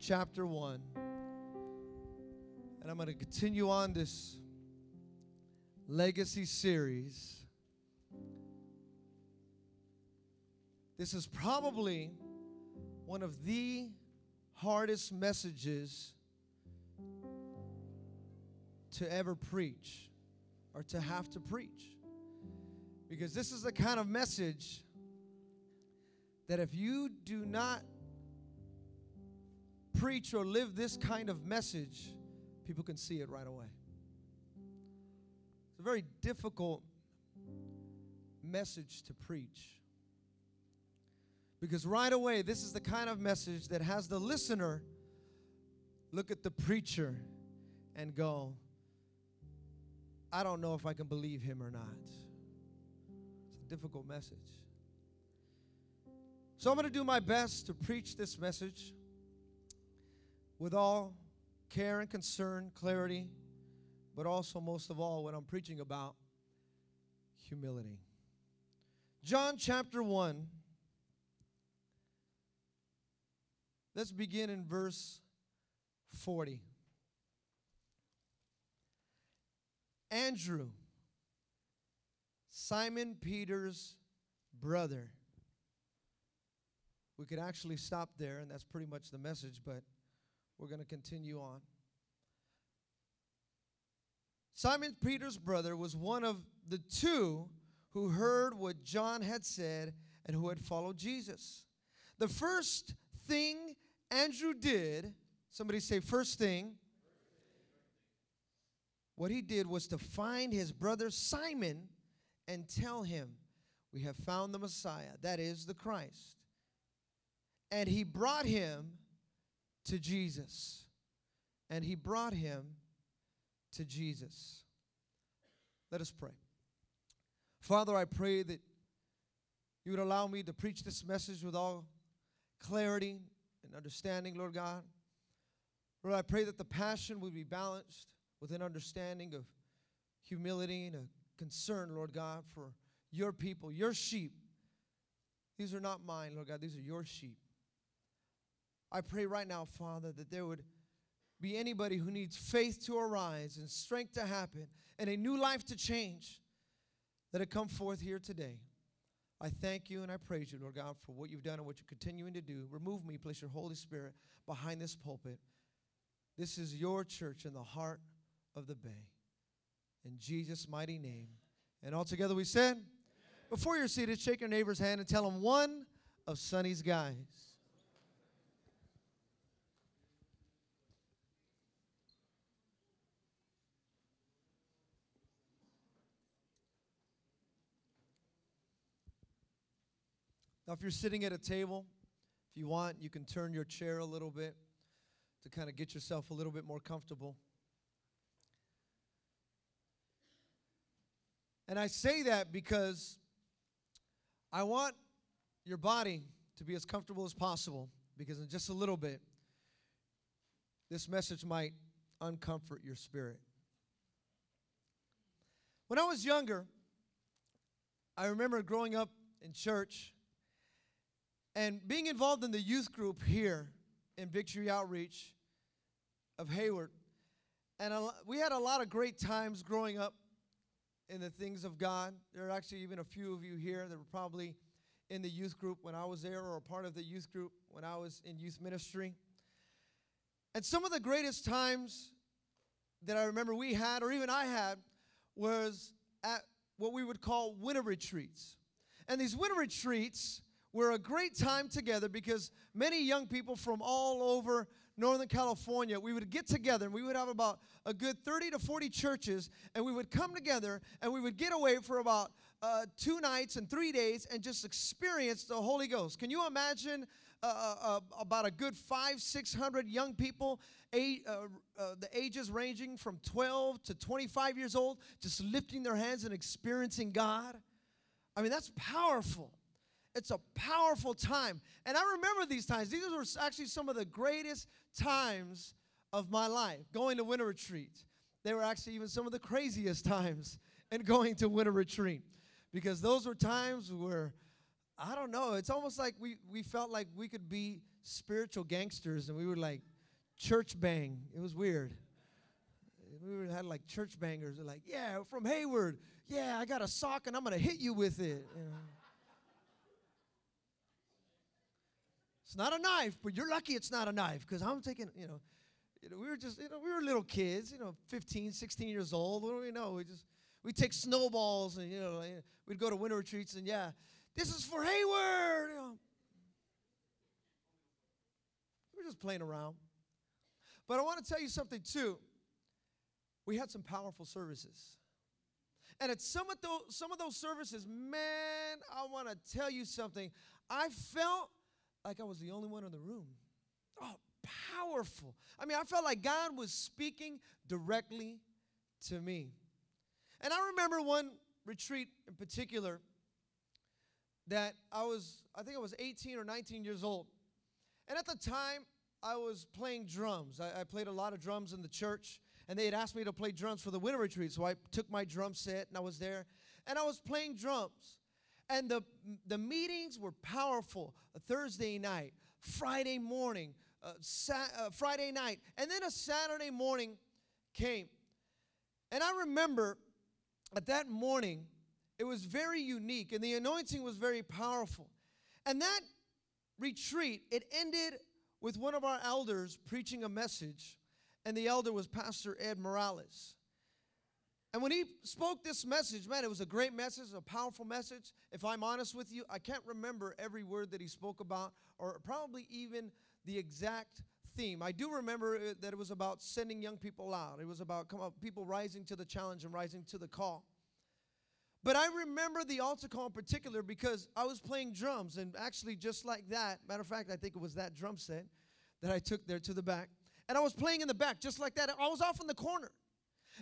chapter 1. And I'm going to continue on this legacy series. This is probably one of the hardest messages to ever preach or to have to preach. Because this is the kind of message that if you do not preach or live this kind of message, people can see it right away. It's a very difficult message to preach. Because right away, this is the kind of message that has the listener look at the preacher and go, I don't know if I can believe him or not. It's a difficult message. So I'm going to do my best to preach this message with all care and concern, clarity, but also, most of all, what I'm preaching about humility. John chapter 1. Let's begin in verse 40. Andrew, Simon Peter's brother. We could actually stop there, and that's pretty much the message, but we're going to continue on. Simon Peter's brother was one of the two who heard what John had said and who had followed Jesus. The first thing Andrew did, somebody say, first thing, what he did was to find his brother Simon and tell him, We have found the Messiah, that is the Christ. And he brought him to Jesus. And he brought him to Jesus. Let us pray. Father, I pray that you would allow me to preach this message with all clarity and understanding, Lord God. Lord, I pray that the passion would be balanced with an understanding of humility and a concern, Lord God, for your people, your sheep. These are not mine, Lord God, these are your sheep. I pray right now, Father, that there would be anybody who needs faith to arise and strength to happen and a new life to change, that it come forth here today. I thank you and I praise you, Lord God, for what you've done and what you're continuing to do. Remove me, place your Holy Spirit behind this pulpit. This is your church in the heart of the bay. In Jesus' mighty name. And all together we said, before you're seated, shake your neighbor's hand and tell him one of Sonny's guys. Now, if you're sitting at a table, if you want, you can turn your chair a little bit to kind of get yourself a little bit more comfortable. And I say that because I want your body to be as comfortable as possible, because in just a little bit, this message might uncomfort your spirit. When I was younger, I remember growing up in church and being involved in the youth group here in Victory Outreach of Hayward. And we had a lot of great times growing up in the things of God. There are actually even a few of you here that were probably in the youth group when I was there or a part of the youth group when I was in youth ministry. And some of the greatest times that I remember we had, or even I had, was at what we would call winter retreats. And these winter retreats were a great time together because many young people from all over Northern California, we would get together and we would have about a good 30 to 40 churches and we would come together and we would get away for about uh, two nights and three days and just experience the Holy Ghost. Can you imagine uh, uh, uh about a good five, 600 young people, eight, uh, uh, the ages ranging from 12 to 25 years old, just lifting their hands and experiencing God? I mean, that's powerful. It's a powerful time. And I remember these times. These were actually some of the greatest times of my life, going to winter retreat. They were actually even some of the craziest times in going to winter retreat because those were times where, I don't know, it's almost like we, we felt like we could be spiritual gangsters, and we were like church bang. It was weird. We had like church bangers. They're like, yeah, from Hayward. Yeah, I got a sock and I'm gonna hit you with it. You know. It's not a knife, but you're lucky it's not a knife because I'm taking, you know, you know, we were just, you know, we were little kids, you know, 15, 16 years old. What do we know? We just, we take snowballs and, you know, we'd go to winter retreats and, yeah, this is for Hayward. You know. We're just playing around. But I want to tell you something, too. We had some powerful services. And at some of those, some of those services, man, I want to tell you something. I felt like I was the only one in the room. Oh, powerful. I mean, I felt like God was speaking directly to me. And I remember one retreat in particular that I was, I think I was 18 or 19 years old. And at the time, I was playing drums. I, I, played a lot of drums in the church, and they had asked me to play drums for the winter retreat. So I took my drum set and I was there, and I was playing drums. And the, the meetings were powerful. Thursday night, Friday morning, uh, sa- uh, Friday night, and then a Saturday morning came. And I remember at that morning, it was very unique, and the anointing was very powerful. And that retreat, it ended with one of our elders preaching a message, and the elder was Pastor Ed Morales. And when he spoke this message, man, it was a great message, a powerful message. If I'm honest with you, I can't remember every word that he spoke about, or probably even the exact theme. I do remember uh, that it was about sending young people out. It was about come people rising to the challenge and rising to the call. But I remember the altar call in particular because I was playing drums, and actually, just like that, matter of fact, I think it was that drum set that I took there to the back. And I was playing in the back just like that. I was off in the corner.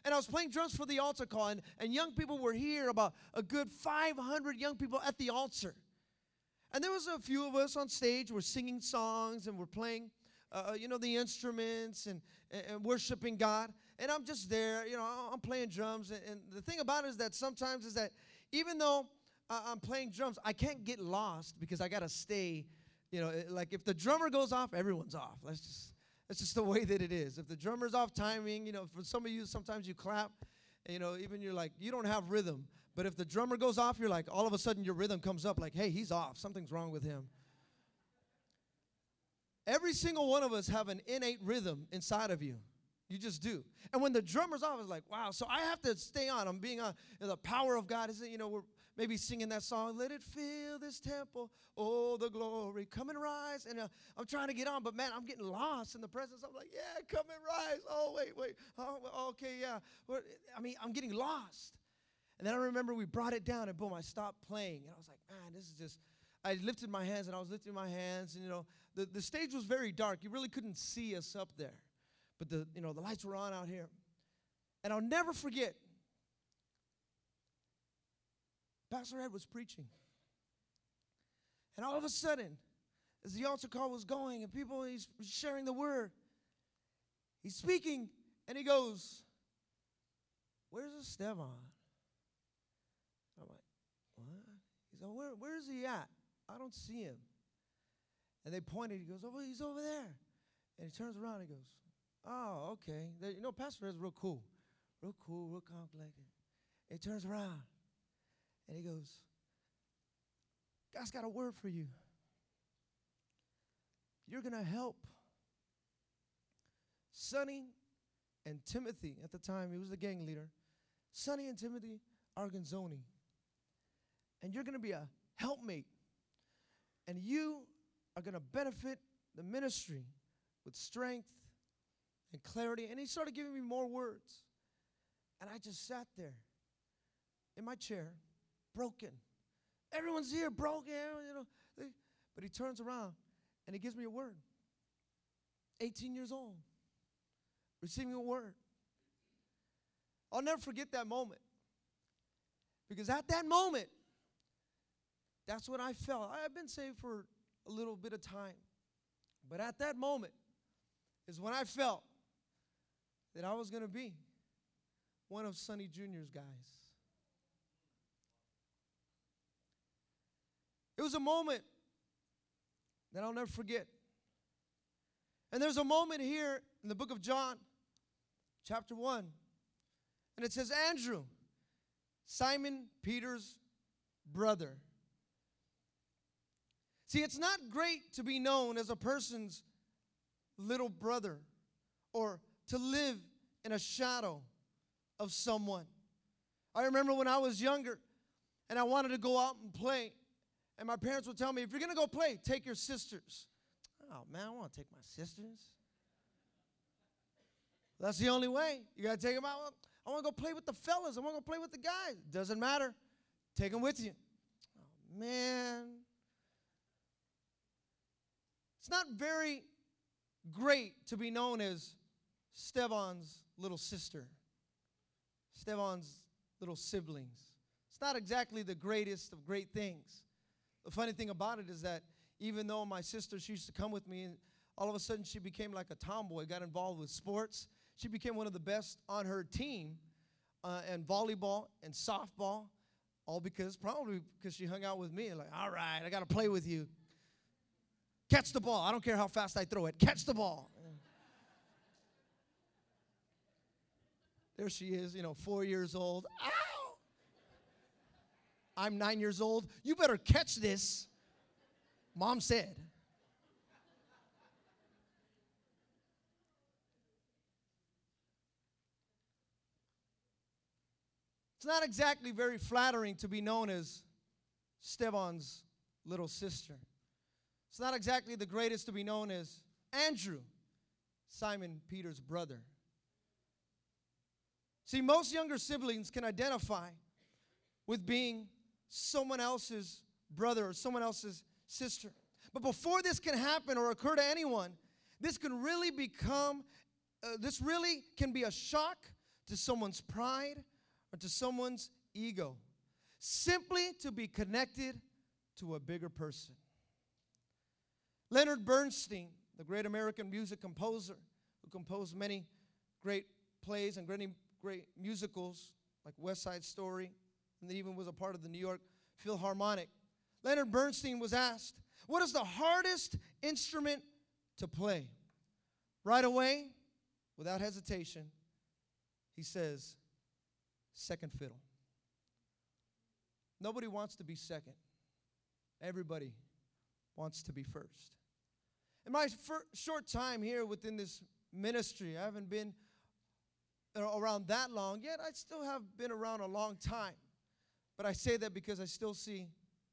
And I was playing drums for the altar call, and, and young people were here, about a good 500 young people at the altar. And there was a few of us on stage, we're singing songs and we're playing, uh, uh you know, the instruments and, and, worshiping God. And I'm just there, you know, I'm playing drums. And, and the thing about it is that sometimes is that even though I'm playing drums, I can't get lost because I got to stay, you know, like if the drummer goes off, everyone's off. Let's just that's just the way that it is. If the drummer's off timing, you know, for some of you, sometimes you clap, and, you know, even you're like, you don't have rhythm. But if the drummer goes off, you're like, all of a sudden your rhythm comes up like, hey, he's off. Something's wrong with him. Every single one of us have an innate rhythm inside of you. You just do. And when the drummer's off, it's like, wow. So I have to stay on. I'm being on. the power of God isn't, you know, we're maybe singing that song, Let It Fill This Temple, Oh, the glory, come and rise. And uh, I'm trying to get on, but man, I'm getting lost in the presence. I'm like, yeah, come and rise. Oh, wait, wait. Oh, okay, yeah. I mean, I'm getting lost. And then I remember we brought it down, and boom, I stopped playing. And I was like, man, this is just. I lifted my hands, and I was lifting my hands, and you know, the, the stage was very dark. You really couldn't see us up there. But the, you know, the lights were on out here. And I'll never forget Pastor Ed was preaching. And all of a sudden, as the altar call was going and people, he's sharing the word, he's speaking and he goes, Where's Esteban? I'm like, What? He's like, Where, Where's he at? I don't see him. And they pointed, he goes, Oh, he's over there. And he turns around and he goes, Oh, okay. you know, Pastor is real cool. Real cool, real calm. He turns around and he goes, God's got a word for you. You're going to help Sonny and Timothy, at the time, he was the gang leader, Sonny and Timothy Arguinzoni. And you're going to be a helpmate. And you are going to benefit the ministry with strength and clarity. And he started giving me more words. And I just sat there in my chair broken. Everyone's here broken, you know. But he turns around and he gives me a word. 18 years old, receiving a word. I'll never forget that moment. Because at that moment, that's what I felt. I've been saved for a little bit of time. But at that moment is when I felt that I was going to be one of Sonny Jr.'s guys. It was a moment that I'll never forget. And there's a moment here in the book of John, chapter 1, and it says, Andrew, Simon Peter's brother. See, it's not great to be known as a person's little brother or to live in a shadow of someone. I remember when I was younger and I wanted to go out and play, and my parents would tell me, if you're gonna go play, take your sisters. Oh man, I want to take my sisters. That's the only way. You gotta take them out. I want to go play with the fellas. I want to go play with the guys. Doesn't matter. Take them with you. Oh man. It's not very great to be known as Stevan's little sister, Stevan's little siblings. It's not exactly the greatest of great things. The funny thing about it is that even though my sister, she used to come with me, and all of a sudden she became like a tomboy, got involved with sports. She became one of the best on her team, uh, and volleyball and softball, all because probably because she hung out with me. Like, all right, I got to play with you. Catch the ball. I don't care how fast I throw it. Catch the ball. There she is, you know, four years old. Ow! I'm nine years old. You better catch this. Mom said. It's not exactly very flattering to be known as Stevan's little sister. It's not exactly the greatest to be known as Andrew, Simon Peter's brother. See, most younger siblings can identify with being someone else's brother or someone else's sister. But before this can happen or occur to anyone, this can really become, uh, this really can be a shock to someone's pride or to someone's ego. Simply to be connected to a bigger person. Leonard Bernstein, the great American music composer who composed many great plays and great, great musicals like West Side Story, and even was a part of the New York Philharmonic. Leonard Bernstein was asked, What is the hardest instrument to play? Right away, without hesitation, he says, Second fiddle. Nobody wants to be second, everybody wants to be first. In my short time here within this ministry, I haven't been Uh, around that long yet. I still have been around a long time. But I say that because I still see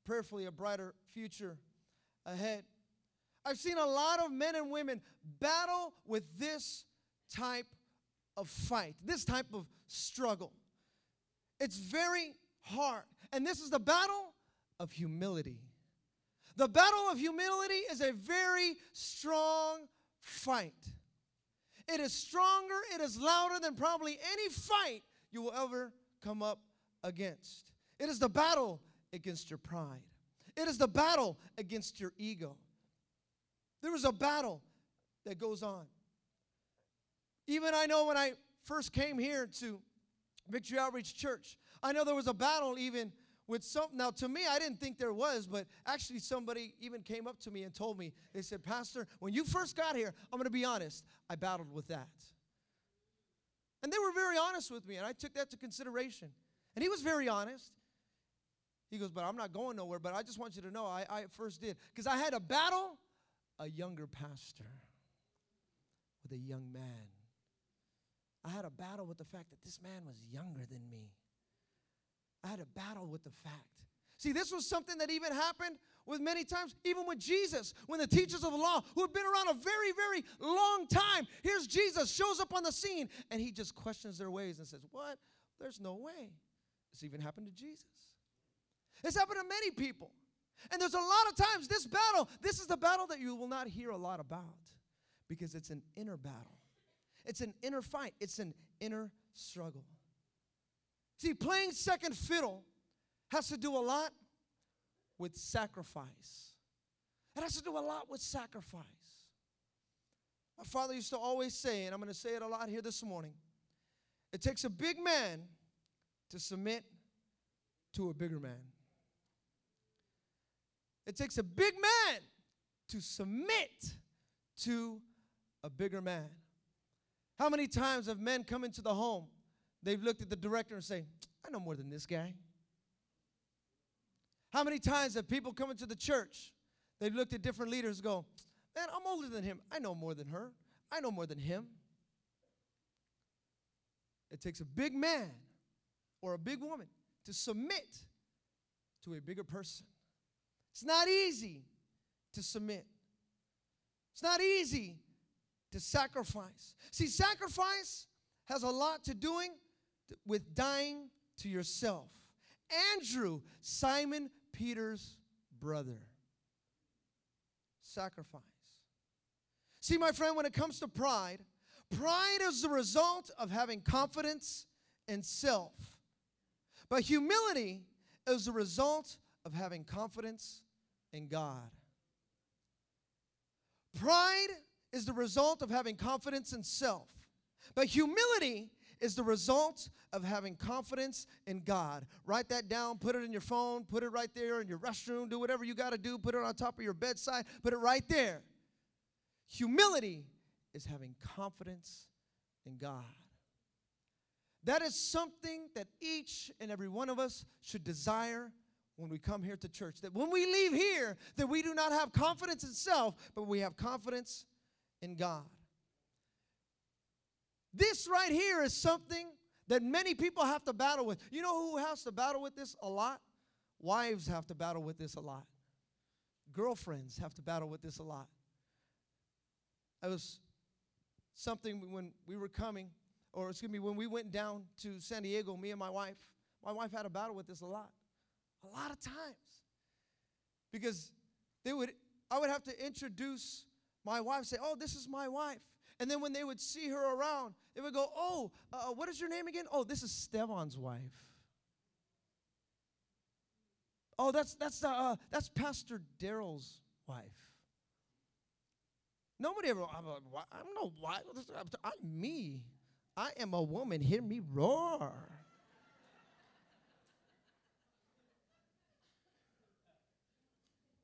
prayerfully a brighter future ahead. I've seen a lot of men and women battle with this type of fight, this type of struggle. It's very hard. And this is the battle of humility. The battle of humility is a very strong fight. It is stronger, it is louder than probably any fight you will ever come up against. It is the battle against your pride, it is the battle against your ego. There is a battle that goes on. Even I know when I first came here to Victory Outreach Church, I know there was a battle even with some now to me i didn't think there was but actually somebody even came up to me and told me they said pastor when you first got here i'm going to be honest i battled with that. And they were very honest with me and i took that to consideration. And he was very honest. He goes but i'm not going nowhere but i just want you to know i, I first did. Because i had a battle a younger pastor with a young man. I had a battle with the fact that this man was younger than me I had a battle with the fact. See, this was something that even happened with many times, even with Jesus, when the teachers of the law, who had been around a very, very long time, here's Jesus, shows up on the scene, and he just questions their ways and says, What? There's no way. This even happened to Jesus. It's happened to many people. And there's a lot of times this battle, this is the battle that you will not hear a lot about because it's an inner battle. It's an inner fight, it's an inner struggle. See, playing second fiddle has to do a lot with sacrifice. It has to do a lot with sacrifice. My father used to always say, and I'm going to say it a lot here this morning it takes a big man to submit to a bigger man. It takes a big man to submit to a bigger man. How many times have men come into the home? They've looked at the director and say, I know more than this guy. How many times have people come into the church? They've looked at different leaders go, Man, I'm older than him. I know more than her. I know more than him. It takes a big man or a big woman to submit to a bigger person. It's not easy to submit. It's not easy to sacrifice. See, sacrifice has a lot to doing with dying to yourself. Andrew, Simon Peter's brother. Sacrifice. See, my friend, when it comes to pride, pride is the result of having confidence in self. But humility is the result of having confidence in God. Pride is the result of having confidence in self. But humility is the result of having confidence in God. Write that down, put it in your phone, put it right there in your restroom, do whatever you got to do, put it on top of your bedside, put it right there. Humility is having confidence in God. That is something that each and every one of us should desire when we come here to church. That when we leave here, that we do not have confidence in self, but we have confidence in God. This right here is something that many people have to battle with. You know who has to battle with this a lot? Wives have to battle with this a lot. Girlfriends have to battle with this a lot. It was something when we were coming, or excuse me, when we went down to San Diego, me and my wife, my wife had a battle with this a lot. A lot of times. Because they would I would have to introduce my wife, say, Oh, this is my wife. And then when they would see her around, they would go, Oh, uh, what is your name again? Oh, this is Stevan's wife. Oh, that's that's uh, that's Pastor Daryl's wife. Nobody ever. I'm, a, I'm no wife. I'm me. I am a woman. Hear me roar.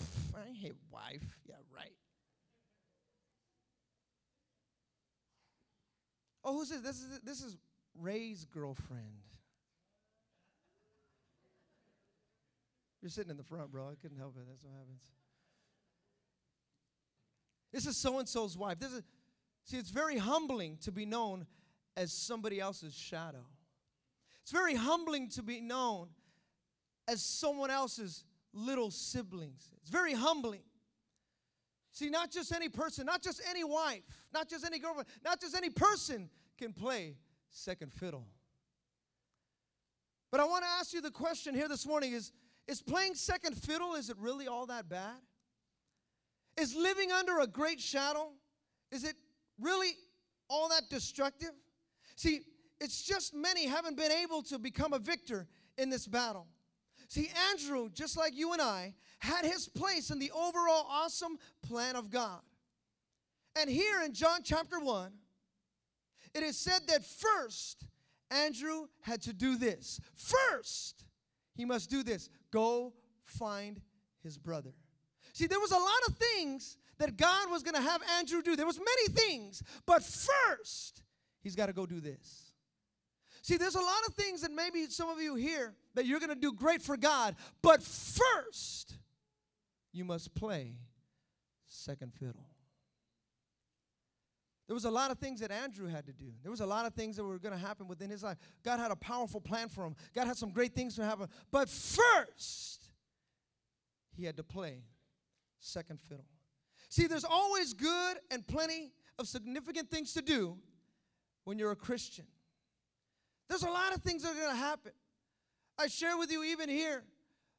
I hate wife. Yeah, right. Oh, who's this? This is this is Ray's girlfriend. You're sitting in the front, bro. I couldn't help it. That's what happens. This is so and so's wife. This is see, it's very humbling to be known as somebody else's shadow. It's very humbling to be known as someone else's little siblings. It's very humbling. See, not just any person, not just any wife, not just any girlfriend, not just any person can play second fiddle. But I want to ask you the question here this morning is is playing second fiddle is it really all that bad? Is living under a great shadow is it really all that destructive? See, it's just many haven't been able to become a victor in this battle. See, Andrew, just like you and I, had his place in the overall awesome plan of God. And here in John chapter 1, it is said that first, Andrew had to do this. First, he must do this go find his brother. See, there was a lot of things that God was going to have Andrew do. There was many things, but first, he's got to go do this. See, there's a lot of things that maybe some of you here that you're going to do great for God, but first, you must play second fiddle. There was a lot of things that Andrew had to do. There was a lot of things that were going to happen within his life. God had a powerful plan for him. God had some great things to happen. But first, he had to play second fiddle. See, there's always good and plenty of significant things to do when you're a Christian. There's a lot of things that are going to happen. I share with you even here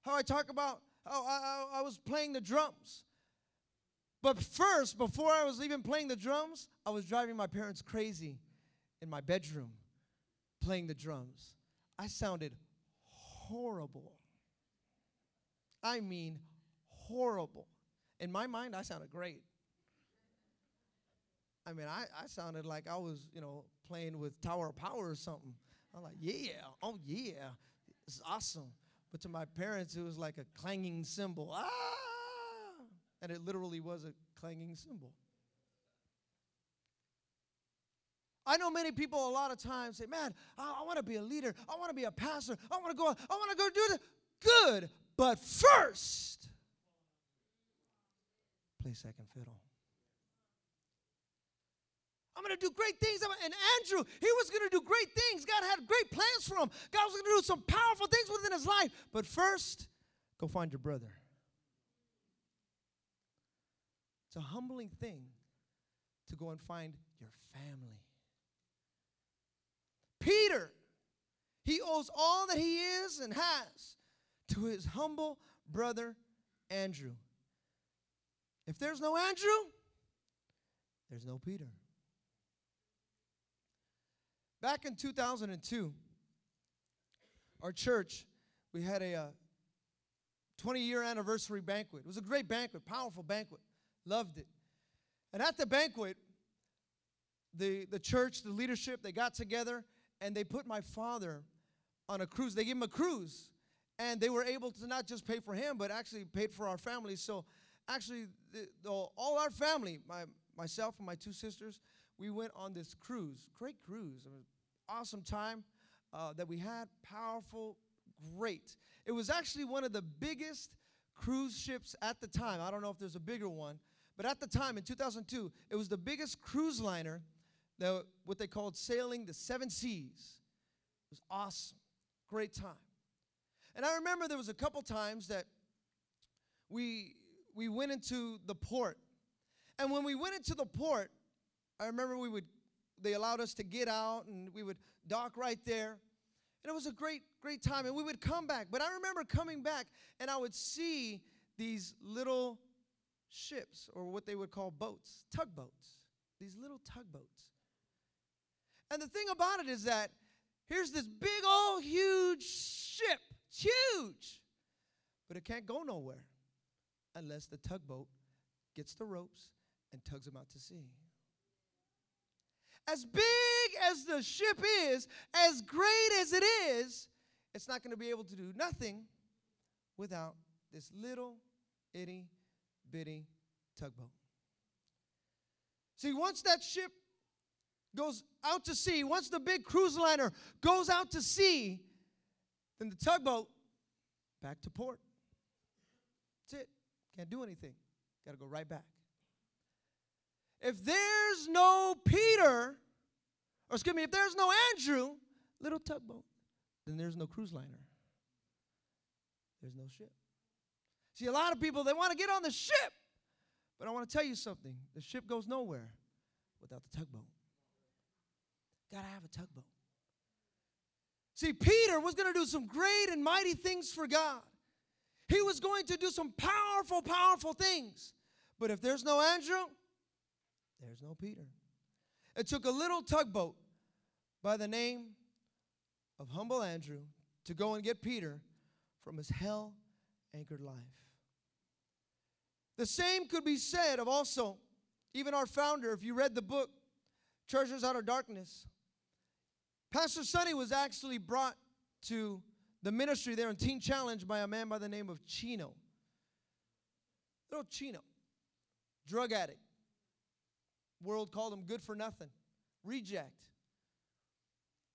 how I talk about Oh, I, I, I was playing the drums. But first, before I was even playing the drums, I was driving my parents crazy in my bedroom playing the drums. I sounded horrible. I mean, horrible. In my mind, I sounded great. I mean, I, I sounded like I was, you know, playing with Tower of Power or something. I'm like, yeah, oh yeah, it's awesome. But to my parents, it was like a clanging cymbal. Ah! And it literally was a clanging cymbal. I know many people a lot of times say, Man, I, I want to be a leader. I want to be a pastor. I want to go, I want to go do this. Good. But first, play second fiddle. I'm going to do great things. And Andrew, he was going to do great things. God had great plans for him. God was going to do some powerful things within his life. But first, go find your brother. It's a humbling thing to go and find your family. Peter, he owes all that he is and has to his humble brother Andrew. If there's no Andrew, there's no Peter. Back in 2002, our church, we had a uh, 20 year anniversary banquet. It was a great banquet, powerful banquet. Loved it. And at the banquet, the, the church, the leadership, they got together and they put my father on a cruise. They gave him a cruise. And they were able to not just pay for him, but actually paid for our family. So actually, the, the, all our family, my, myself and my two sisters, we went on this cruise. Great cruise. Awesome time uh, that we had. Powerful, great. It was actually one of the biggest cruise ships at the time. I don't know if there's a bigger one, but at the time in 2002, it was the biggest cruise liner that what they called sailing the seven seas. It was awesome. Great time. And I remember there was a couple times that we we went into the port. And when we went into the port, I remember we would they allowed us to get out and we would dock right there. And it was a great, great time. And we would come back. But I remember coming back and I would see these little ships, or what they would call boats, tugboats, these little tugboats. And the thing about it is that here's this big old huge ship. It's huge. But it can't go nowhere unless the tugboat gets the ropes and tugs them out to sea. As big as the ship is, as great as it is, it's not going to be able to do nothing without this little itty bitty tugboat. See, once that ship goes out to sea, once the big cruise liner goes out to sea, then the tugboat back to port. That's it. Can't do anything. Got to go right back. If there's no Peter, or excuse me, if there's no Andrew, little tugboat, then there's no cruise liner. There's no ship. See, a lot of people, they want to get on the ship. But I want to tell you something the ship goes nowhere without the tugboat. Got to have a tugboat. See, Peter was going to do some great and mighty things for God. He was going to do some powerful, powerful things. But if there's no Andrew, there's no Peter. It took a little tugboat by the name of Humble Andrew to go and get Peter from his hell anchored life. The same could be said of also, even our founder, if you read the book, Treasures Out of Darkness. Pastor Sonny was actually brought to the ministry there in Teen Challenge by a man by the name of Chino. Little Chino, drug addict. World called him good for nothing, reject.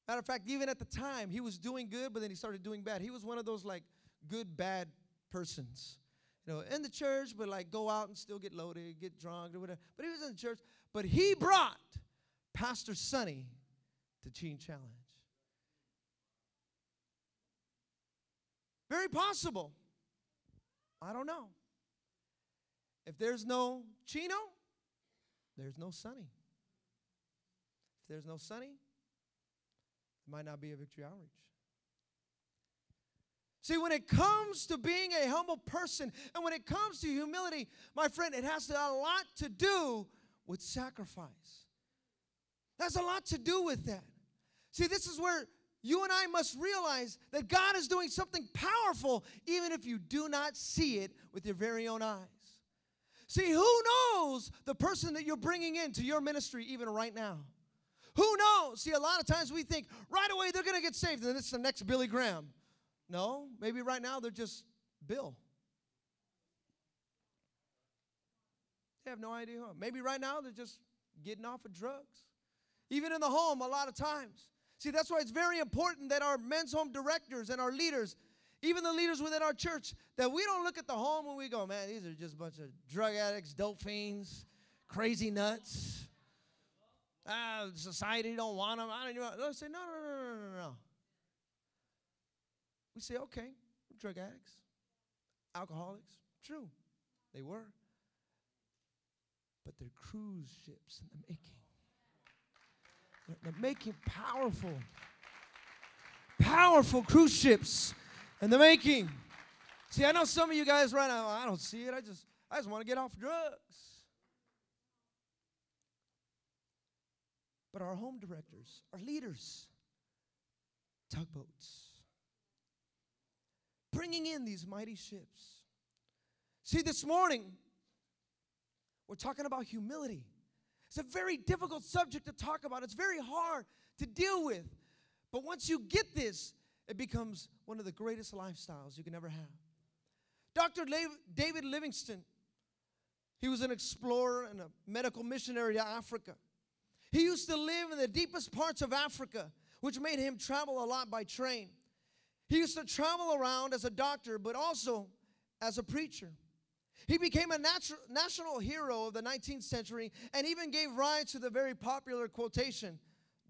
Matter of fact, even at the time, he was doing good, but then he started doing bad. He was one of those like good, bad persons. You know, in the church, but like go out and still get loaded, get drunk, or whatever. But he was in the church. But he brought Pastor Sonny to Teen Challenge. Very possible. I don't know. If there's no Chino, there's no Sonny. If there's no Sonny, it might not be a victory outreach. See, when it comes to being a humble person and when it comes to humility, my friend, it has a lot to do with sacrifice. That's a lot to do with that. See, this is where you and I must realize that God is doing something powerful even if you do not see it with your very own eyes. See, who knows the person that you're bringing into your ministry even right now? Who knows? See, a lot of times we think right away they're going to get saved and it's the next Billy Graham. No, maybe right now they're just Bill. They have no idea who. Maybe right now they're just getting off of drugs. even in the home, a lot of times. See, that's why it's very important that our men's home directors and our leaders, even the leaders within our church, that we don't look at the home and we go, man, these are just a bunch of drug addicts, dope fiends, crazy nuts. Ah, society don't want them. I don't know. Let's say, no, no, no, no, no, no. We say, okay, drug addicts, alcoholics. True, they were. But they're cruise ships in the making. They're, they're making powerful, powerful cruise ships in the making. See, I know some of you guys right now, I don't see it. I just, I just want to get off drugs. But our home directors, our leaders, tugboats, bringing in these mighty ships. See, this morning, we're talking about humility. It's a very difficult subject to talk about, it's very hard to deal with. But once you get this, it becomes one of the greatest lifestyles you can ever have. Dr. David Livingstone, he was an explorer and a medical missionary to Africa. He used to live in the deepest parts of Africa, which made him travel a lot by train. He used to travel around as a doctor, but also as a preacher. He became a natu- national hero of the 19th century and even gave rise to the very popular quotation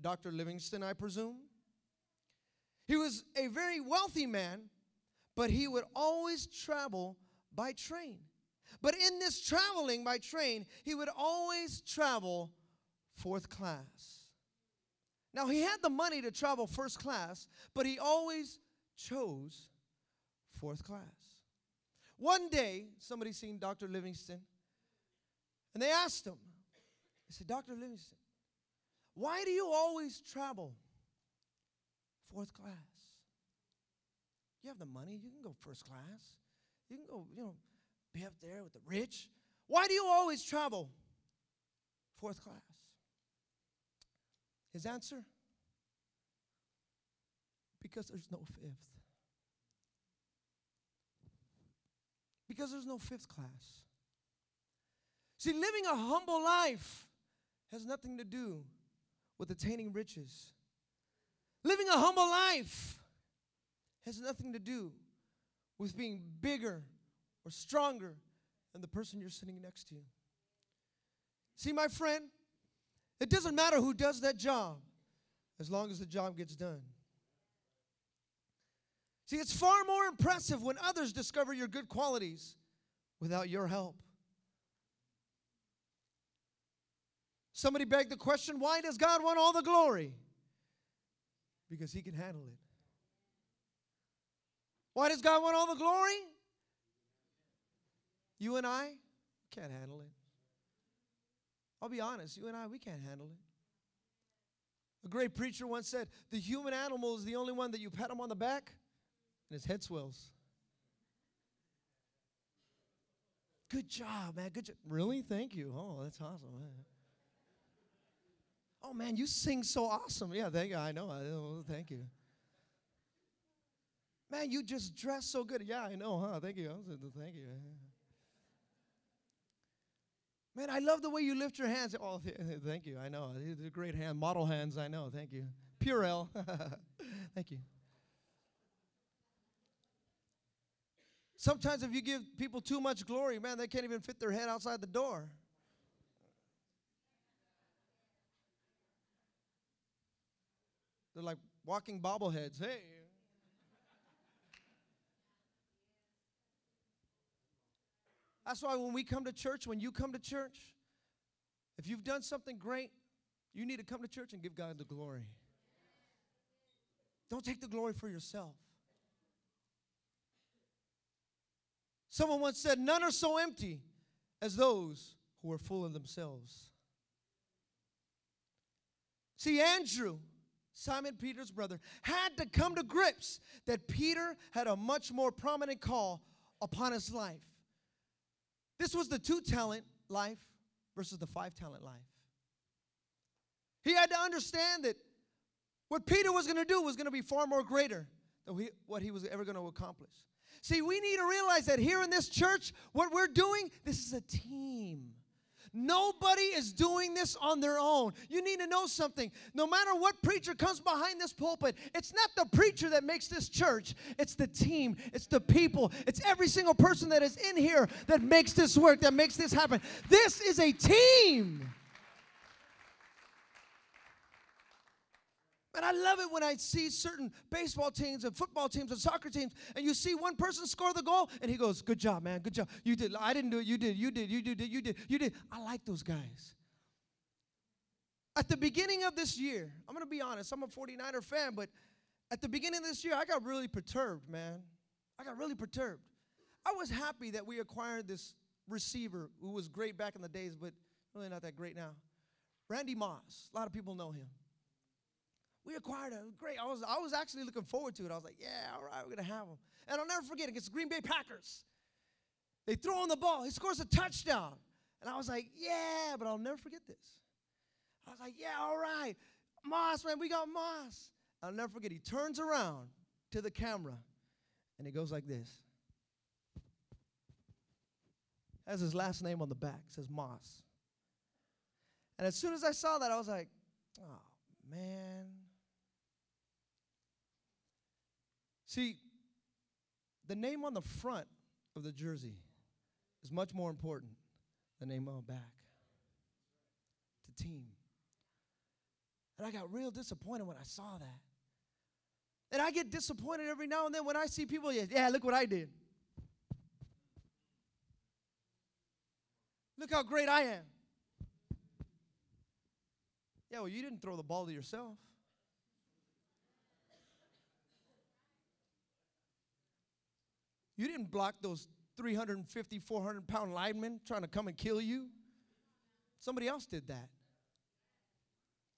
Dr. Livingstone, I presume. He was a very wealthy man, but he would always travel by train. But in this traveling by train, he would always travel fourth class. Now, he had the money to travel first class, but he always chose fourth class. One day, somebody seen Dr. Livingstone, and they asked him, they said, Dr. Livingstone, why do you always travel fourth class? You have the money, you can go first class. You can go, you know, be up there with the rich. Why do you always travel fourth class? His answer? Because there's no fifth. Because there's no fifth class. See, living a humble life has nothing to do with attaining riches. Living a humble life has nothing to do with being bigger or stronger than the person you're sitting next to. See, my friend, it doesn't matter who does that job as long as the job gets done. See, it's far more impressive when others discover your good qualities without your help. Somebody begged the question why does God want all the glory? Because He can handle it. Why does God want all the glory? You and I can't handle it. I'll be honest, you and I, we can't handle it. A great preacher once said, The human animal is the only one that you pat him on the back and his head swells. Good job, man. Good job. Really? Thank you. Oh, that's awesome, man. Oh, man, you sing so awesome. Yeah, thank you. I know. Thank you. Man, you just dress so good. Yeah, I know, huh? Thank you. Thank you. Man, I love the way you lift your hands. Oh, thank you. I know. These are great hand, model hands. I know. Thank you. Purell. thank you. Sometimes, if you give people too much glory, man, they can't even fit their head outside the door. They're like walking bobbleheads. Hey. That's why when we come to church, when you come to church, if you've done something great, you need to come to church and give God the glory. Don't take the glory for yourself. Someone once said, None are so empty as those who are full of themselves. See, Andrew, Simon Peter's brother, had to come to grips that Peter had a much more prominent call upon his life. This was the two talent life versus the five talent life. He had to understand that what Peter was going to do was going to be far more greater than what he was ever going to accomplish. See, we need to realize that here in this church, what we're doing, this is a team. Nobody is doing this on their own. You need to know something. No matter what preacher comes behind this pulpit, it's not the preacher that makes this church, it's the team, it's the people, it's every single person that is in here that makes this work, that makes this happen. This is a team. And I love it when I see certain baseball teams and football teams and soccer teams, and you see one person score the goal, and he goes, Good job, man, good job. You did. I didn't do it. You did. You did. You did. You did. You did. I like those guys. At the beginning of this year, I'm going to be honest, I'm a 49er fan, but at the beginning of this year, I got really perturbed, man. I got really perturbed. I was happy that we acquired this receiver who was great back in the days, but really not that great now. Randy Moss. A lot of people know him. We acquired him. Great. I was, I was actually looking forward to it. I was like, yeah, all right, we're going to have him. And I'll never forget it against the Green Bay Packers. They throw him the ball. He scores a touchdown. And I was like, yeah, but I'll never forget this. I was like, yeah, all right. Moss, man, we got Moss. I'll never forget. He turns around to the camera and he goes like this. Has his last name on the back. It says Moss. And as soon as I saw that, I was like, oh, man. See, the name on the front of the jersey is much more important than the name on the back. The team. And I got real disappointed when I saw that. And I get disappointed every now and then when I see people, yeah, yeah look what I did. Look how great I am. Yeah, well, you didn't throw the ball to yourself. You didn't block those 350, 400 pound linemen trying to come and kill you. Somebody else did that.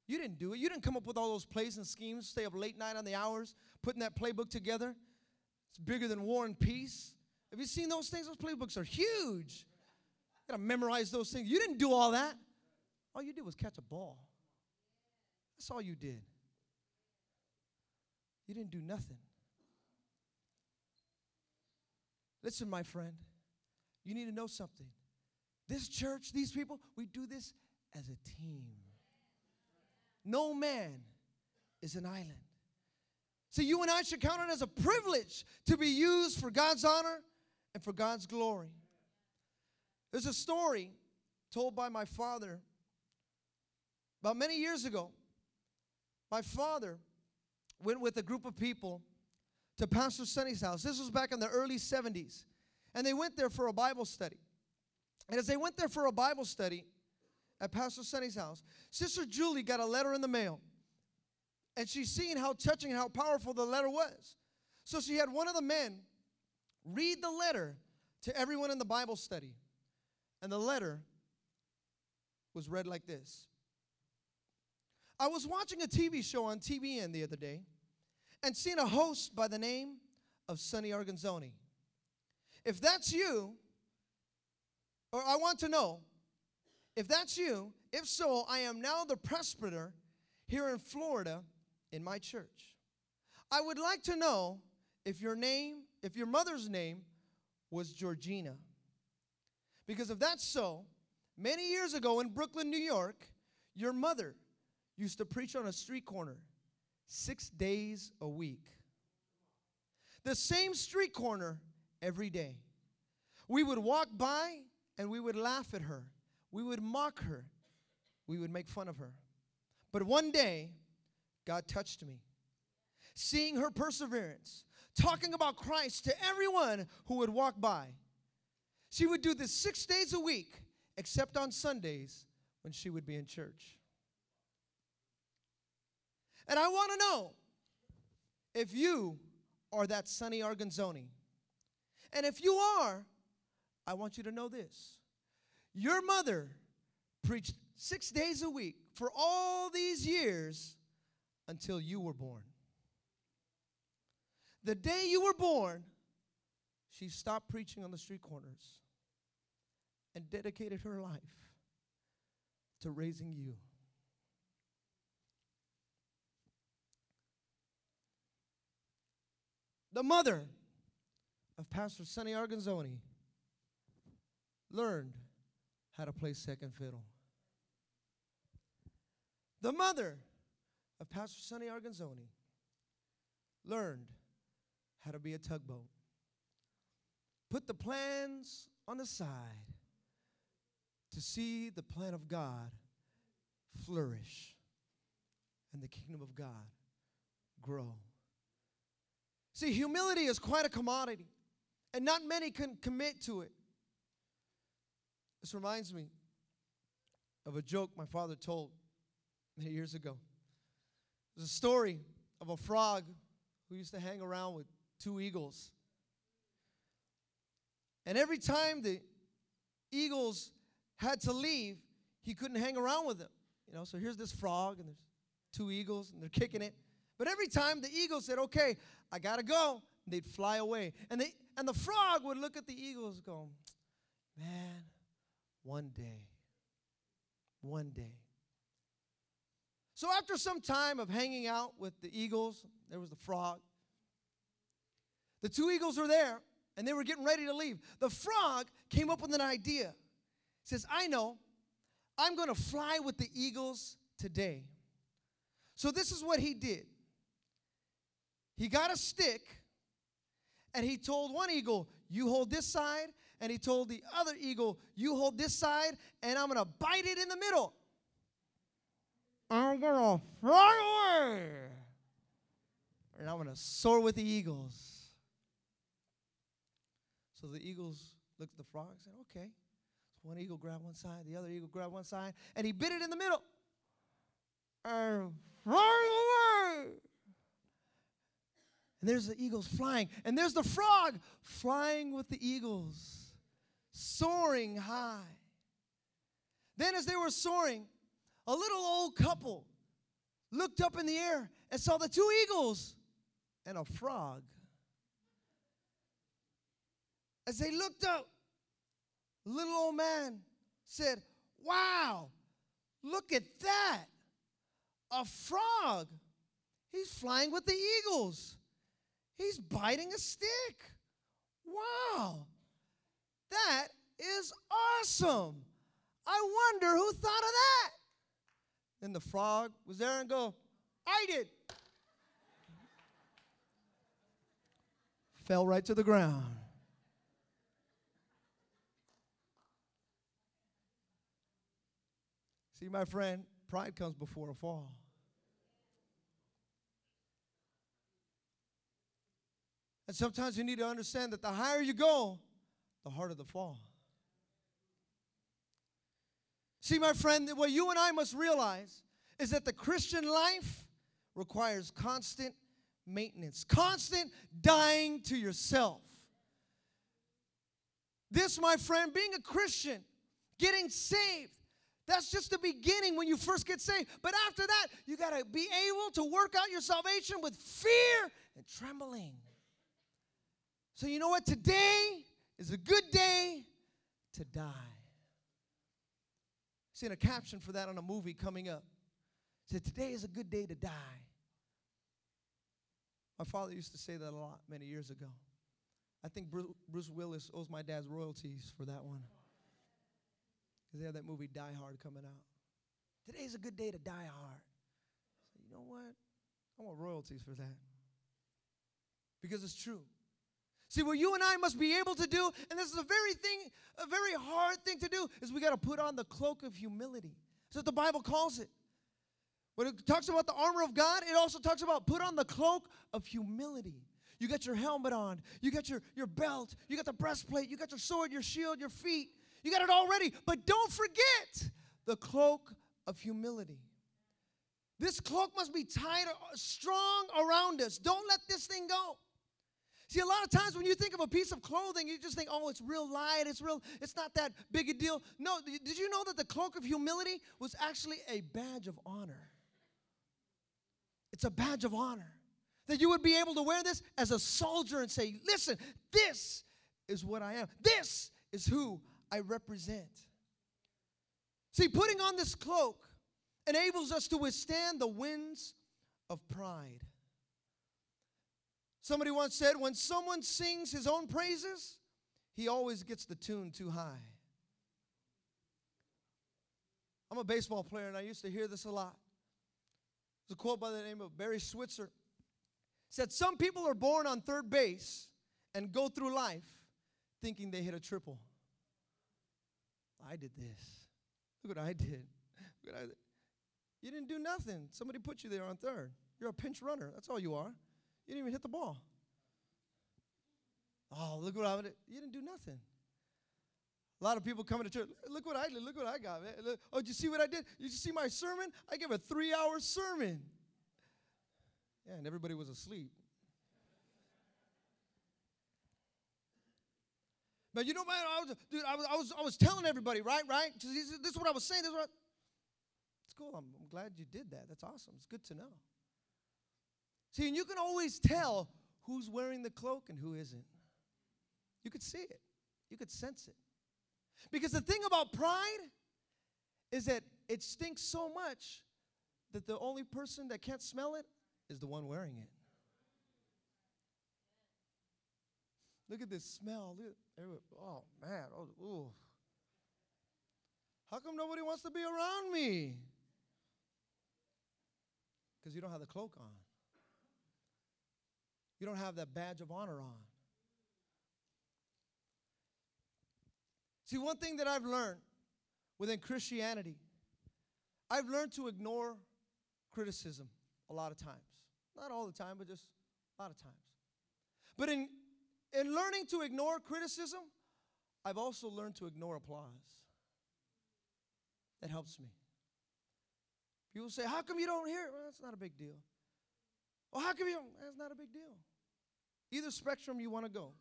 You didn't do it. You didn't come up with all those plays and schemes, stay up late night on the hours, putting that playbook together. It's bigger than war and peace. Have you seen those things? Those playbooks are huge. You gotta memorize those things. You didn't do all that. All you did was catch a ball. That's all you did. You didn't do nothing. Listen, my friend, you need to know something. This church, these people, we do this as a team. No man is an island. So you and I should count it as a privilege to be used for God's honor and for God's glory. There's a story told by my father about many years ago. My father went with a group of people to Pastor Sonny's house. This was back in the early 70s. And they went there for a Bible study. And as they went there for a Bible study at Pastor Sonny's house, Sister Julie got a letter in the mail. And she's seen how touching and how powerful the letter was. So she had one of the men read the letter to everyone in the Bible study. And the letter was read like this I was watching a TV show on TBN the other day and seen a host by the name of Sonny Arguinzoni. If that's you, or I want to know, if that's you, if so, I am now the presbyter here in Florida in my church. I would like to know if your name, if your mother's name was Georgina. Because if that's so, many years ago in Brooklyn, New York, your mother used to preach on a street corner six days a week. The same street corner every day. We would walk by and we would laugh at her. We would mock her. We would make fun of her. But one day, God touched me. Seeing her perseverance, talking about Christ to everyone who would walk by. She would do this six days a week, except on Sundays when she would be in church. And I want to know if you are that Sonny Arguinzoni. And if you are, I want you to know this. Your mother preached six days a week for all these years until you were born. The day you were born, she stopped preaching on the street corners and dedicated her life to raising you. The mother of Pastor Sonny Arguinzoni, learned how to play second fiddle. The mother of Pastor Sonny Arguinzoni learned how to be a tugboat. Put the plans on the side to see the plan of God flourish and the kingdom of God grow. See, humility is quite a commodity, and not many can commit to it. This reminds me of a joke my father told many years ago. There's a story of a frog who used to hang around with two eagles. And every time the eagles had to leave, he couldn't hang around with them. You know, so here's this frog, and there's two eagles, and they're kicking it. But every time the eagle said, "Okay, I gotta go," they'd fly away, and they and the frog would look at the eagles, go, "Man, one day, one day." So after some time of hanging out with the eagles, there was the frog. The two eagles were there, and they were getting ready to leave. The frog came up with an idea. He says, "I know. I'm going to fly with the eagles today." So this is what he did. He got a stick and he told one eagle, You hold this side. And he told the other eagle, You hold this side, and I'm going to bite it in the middle. I'm going to fly away. And I'm going to soar with the eagles. So the eagles looked at the frog and said, Okay. So one eagle grabbed one side, the other eagle grabbed one side, and he bit it in the middle. And fly away. And there's the eagles flying. And there's the frog flying with the eagles, soaring high. Then, as they were soaring, a little old couple looked up in the air and saw the two eagles and a frog. As they looked up, little old man said, Wow, look at that. A frog. He's flying with the eagles. He's biting a stick. Wow. That is awesome. I wonder who thought of that. Then the frog was there and go, I did. Fell right to the ground. See, my friend, pride comes before a fall. And sometimes you need to understand that the higher you go, the harder the fall. See, my friend, what you and I must realize is that the Christian life requires constant maintenance, constant dying to yourself. This, my friend, being a Christian, getting saved, that's just the beginning when you first get saved. But after that, you got to be able to work out your salvation with fear and trembling. So, you know what? Today is a good day to die. Seen a caption for that on a movie coming up. It said, Today is a good day to die. My father used to say that a lot many years ago. I think Bruce Willis owes my dad's royalties for that one. Because they have that movie Die Hard coming out. Today's a good day to die hard. So you know what? I want royalties for that. Because it's true. See, what you and I must be able to do, and this is a very thing, a very hard thing to do, is we got to put on the cloak of humility. That's what the Bible calls it. When it talks about the armor of God, it also talks about put on the cloak of humility. You got your helmet on, you got your, your belt, you got the breastplate, you got your sword, your shield, your feet. You got it all ready. But don't forget the cloak of humility. This cloak must be tied uh, strong around us. Don't let this thing go. See, a lot of times when you think of a piece of clothing, you just think, oh, it's real light, it's real, it's not that big a deal. No, did you know that the cloak of humility was actually a badge of honor? It's a badge of honor. That you would be able to wear this as a soldier and say, listen, this is what I am. This is who I represent. See, putting on this cloak enables us to withstand the winds of pride. Somebody once said, when someone sings his own praises, he always gets the tune too high. I'm a baseball player, and I used to hear this a lot. It's a quote by the name of Barry Switzer. said, Some people are born on third base and go through life thinking they hit a triple. I did this. Look what I did. Look what I did. You didn't do nothing. Somebody put you there on third. You're a pinch runner. That's all you are. You didn't even hit the ball. Oh, look what I did. You didn't do nothing. A lot of people coming to church. Look what I did. Look what I got, man. Look, oh, did you see what I did? Did you see my sermon? I gave a three hour sermon. Yeah, and everybody was asleep. But you know, man, I was, dude, I was, I was, I was telling everybody, right, right? This is what I was saying. This is what. It's cool. I'm, I'm glad you did that. That's awesome. It's good to know. See, and you can always tell who's wearing the cloak and who isn't. You could see it. You could sense it. Because the thing about pride is that it stinks so much that the only person that can't smell it is the one wearing it. Look at this smell. Look, oh man. Oh, ooh. How come nobody wants to be around me? Because you don't have the cloak on. You don't have that badge of honor on. See, one thing that I've learned within Christianity, I've learned to ignore criticism a lot of times. Not all the time, but just a lot of times. But in, in learning to ignore criticism, I've also learned to ignore applause. That helps me. People say, How come you don't hear? Well, that's not a big deal. Well, how come you don't? That's not a big deal. Either spectrum you want to go.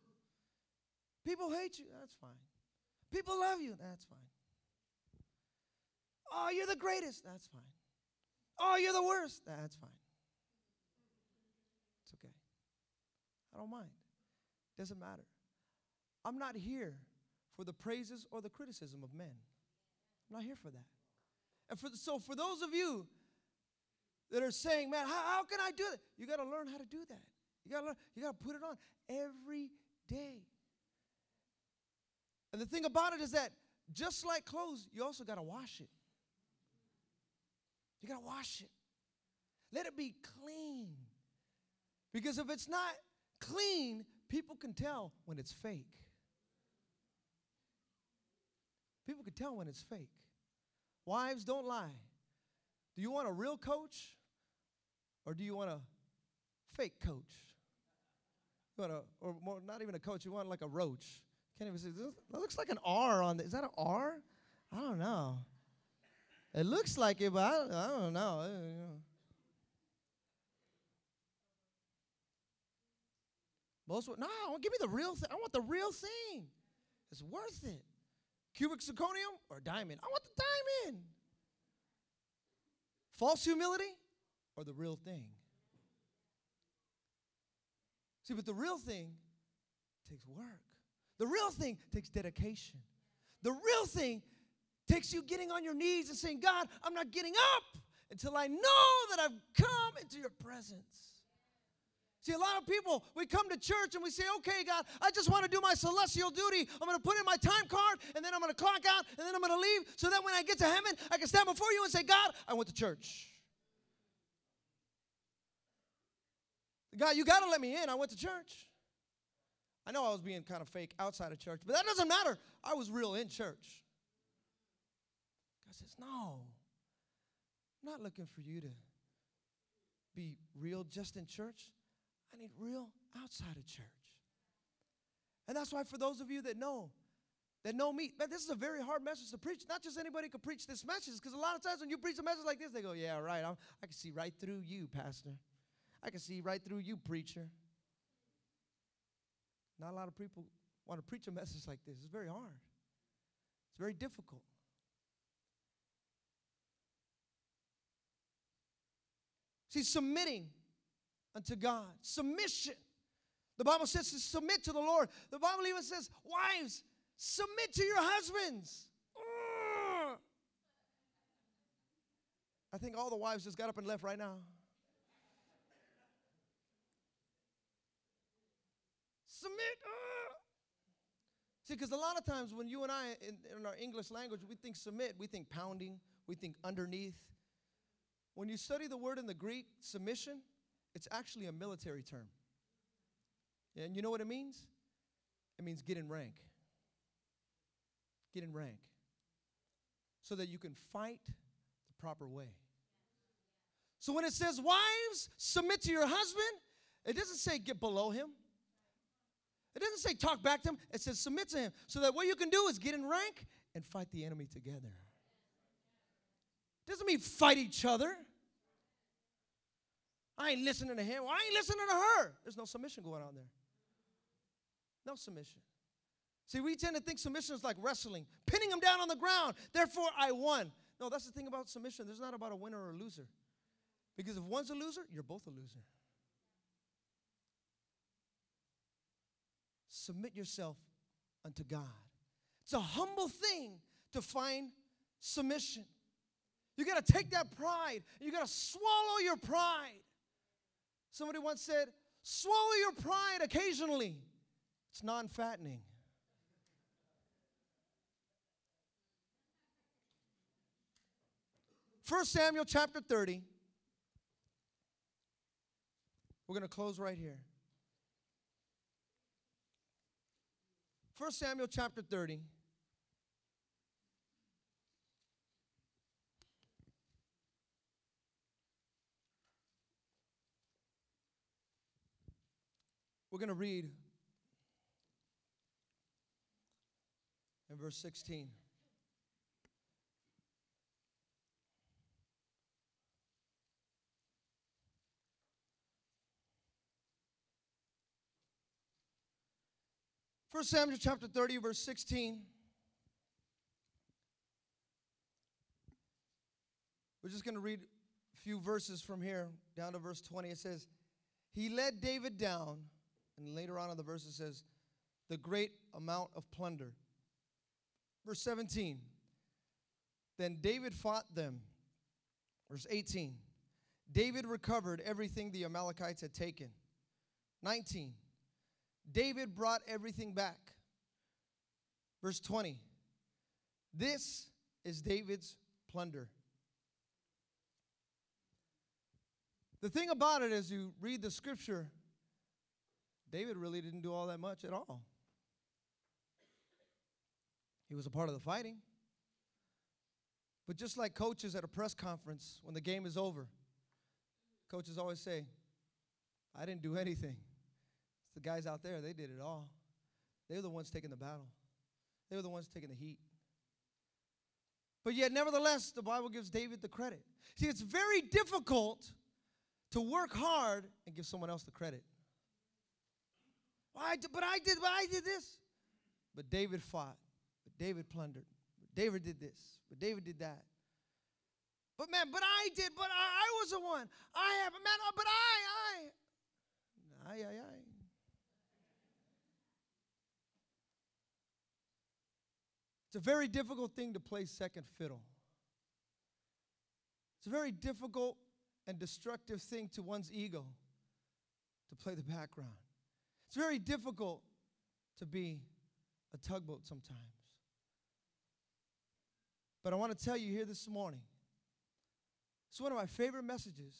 People hate you, that's fine. People love you. That's fine. Oh, you're the greatest. That's fine. Oh, you're the worst. That's fine. It's okay. I don't mind. Doesn't matter. I'm not here for the praises or the criticism of men. I'm not here for that. And for so for those of you that are saying, man, how, how can I do it? You got to learn how to do that. You got to learn, you got to put it on every day. And the thing about it is that just like clothes, you also got to wash it. You got to wash it. Let it be clean. Because if it's not clean, people can tell when it's fake. People can tell when it's fake. Wives, don't lie. Do you want a real coach or do you want a fake coach? You want a, or more, not even a coach, you want like a roach. Can't even see. That looks like an R on the. Is that an R? I don't know. It looks like it, but I, I don't know. Uh, Most no, give me the real thing. I want the real thing. It's worth it. Cubic zirconium or diamond? I want the diamond. False humility or the real thing? See, but the real thing takes work. The real thing takes dedication. The real thing takes you getting on your knees and saying, God, I'm not getting up until I know that I've come into your presence. See, a lot of people, we come to church and we say, okay, God, I just want to do my celestial duty. I'm going to put in my time card and then I'm going to clock out and then I'm going to leave so that when I get to heaven, I can stand before you and say, God, I went to church. God, you got to let me in. I went to church. I know I was being kind of fake outside of church, but that doesn't matter. I was real in church. God says, No, I'm not looking for you to be real just in church. I need real outside of church. And that's why, for those of you that know, that know me, man, this is a very hard message to preach. Not just anybody could preach this message, because a lot of times when you preach a message like this, they go, Yeah, right, I'm, I can see right through you, Pastor. I can see right through you, preacher. Not a lot of people want to preach a message like this. It's very hard, it's very difficult. See, submitting unto God, submission. The Bible says to submit to the Lord. The Bible even says, wives, submit to your husbands. I think all the wives just got up and left right now. Submit. Uh. See, because a lot of times when you and I, in, in, our English language, we think submit, we think pounding, we think underneath. When you study the word in the Greek, submission, it's actually a military term. And you know what it means? It means get in rank. Get in rank. So that you can fight the proper way. So when it says, wives, submit to your husband, it doesn't say get below him. It doesn't say talk back to him. It says submit to him. So that what you can do is get in rank and fight the enemy together. Doesn't mean fight each other. I ain't listening to him. Well, I ain't listening to her. There's no submission going on there. No submission. See, we tend to think submission is like wrestling, pinning them down on the ground. Therefore, I won. No, that's the thing about submission. There's not about a winner or a loser. Because if one's a loser, you're both a loser. Submit yourself unto God. It's a humble thing to find submission. You got to take that pride. You got to swallow your pride. Somebody once said, swallow your pride occasionally. It's non fattening. First Samuel chapter 30. We're going to close right here. First Samuel chapter 30. We're going to read in verse 16. First Samuel chapter 30, verse 16. We're just going to read a few verses from here down to verse 20. It says, He led David down, and later on in the verse it says, the great amount of plunder. Verse 17, then David fought them. Verse 18, David recovered everything the Amalekites had taken. 19, David brought everything back. Verse 20 This is David's plunder. The thing about it, as you read the scripture, David really didn't do all that much at all. He was a part of the fighting. But just like coaches at a press conference, when the game is over, coaches always say, I didn't do anything. The guys out there, they did it all. They were the ones taking the battle, they were the ones taking the heat. But yet, nevertheless, the Bible gives David the credit. See, it's very difficult to work hard and give someone else the credit. I but I did, but I did this. But David fought. But David plundered. But David did this. But David did that. But man, but I did, but I, I was the one. I have, man, but I, I. I, aye, aye. It's a very difficult thing to play second fiddle. It's a very difficult and destructive thing to one's ego to play the background. It's very difficult to be a tugboat sometimes. But I want to tell you here this morning, it's one of my favorite messages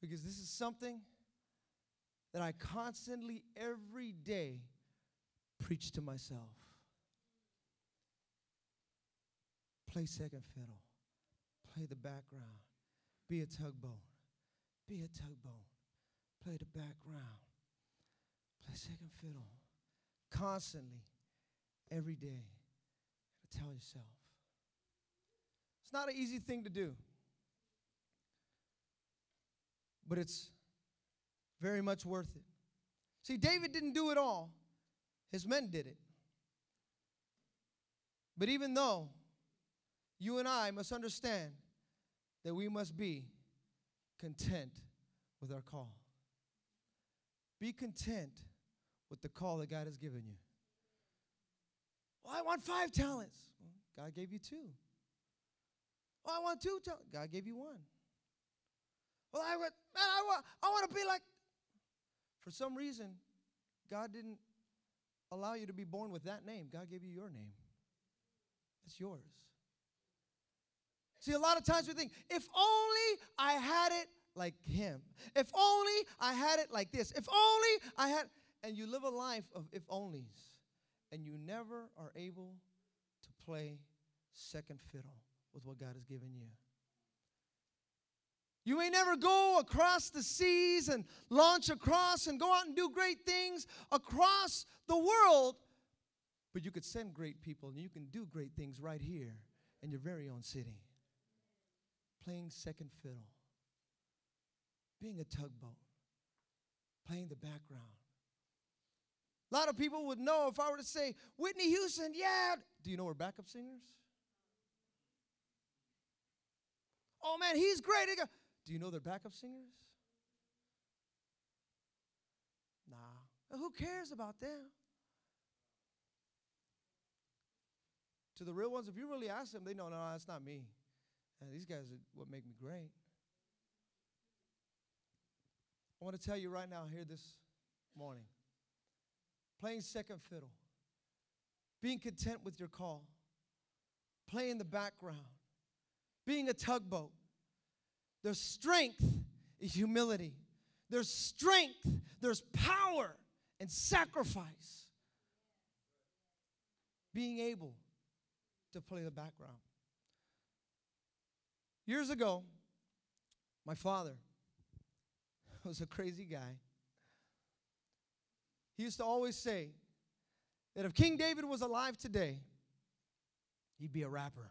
because this is something that I constantly, every day, preach to myself. Play second fiddle. Play the background. Be a tugboat. Be a tugboat. Play the background. Play second fiddle. Constantly, every day. Tell yourself. It's not an easy thing to do. But it's very much worth it. See, David didn't do it all, his men did it. But even though you and I must understand that we must be content with our call. Be content with the call that God has given you. Well, I want five talents. Well, God gave you two. Well, I want two talents. God gave you one. Well, I want, man, I want, I want to be like. For some reason, God didn't allow you to be born with that name. God gave you your name. It's yours. See, a lot of times we think, if only I had it like him. If only I had it like this. If only I had. And you live a life of if onlys, and you never are able to play second fiddle with what God has given you. You may never go across the seas and launch across and go out and do great things across the world, but you could send great people and you can do great things right here in your very own city. Playing second fiddle, being a tugboat, playing the background. A lot of people would know if I were to say, Whitney Houston, yeah. Do you know her backup singers? Oh man, he's great. Do you know their backup singers? Nah. Who cares about them? To the real ones, if you really ask them, they know, no, that's not me. And these guys are what make me great. I want to tell you right now, here this morning, playing second fiddle, being content with your call, playing the background, being a tugboat, there's strength in humility. There's strength, there's power and sacrifice. Being able to play the background. Years ago, my father was a crazy guy. He used to always say that if King David was alive today, he'd be a rapper.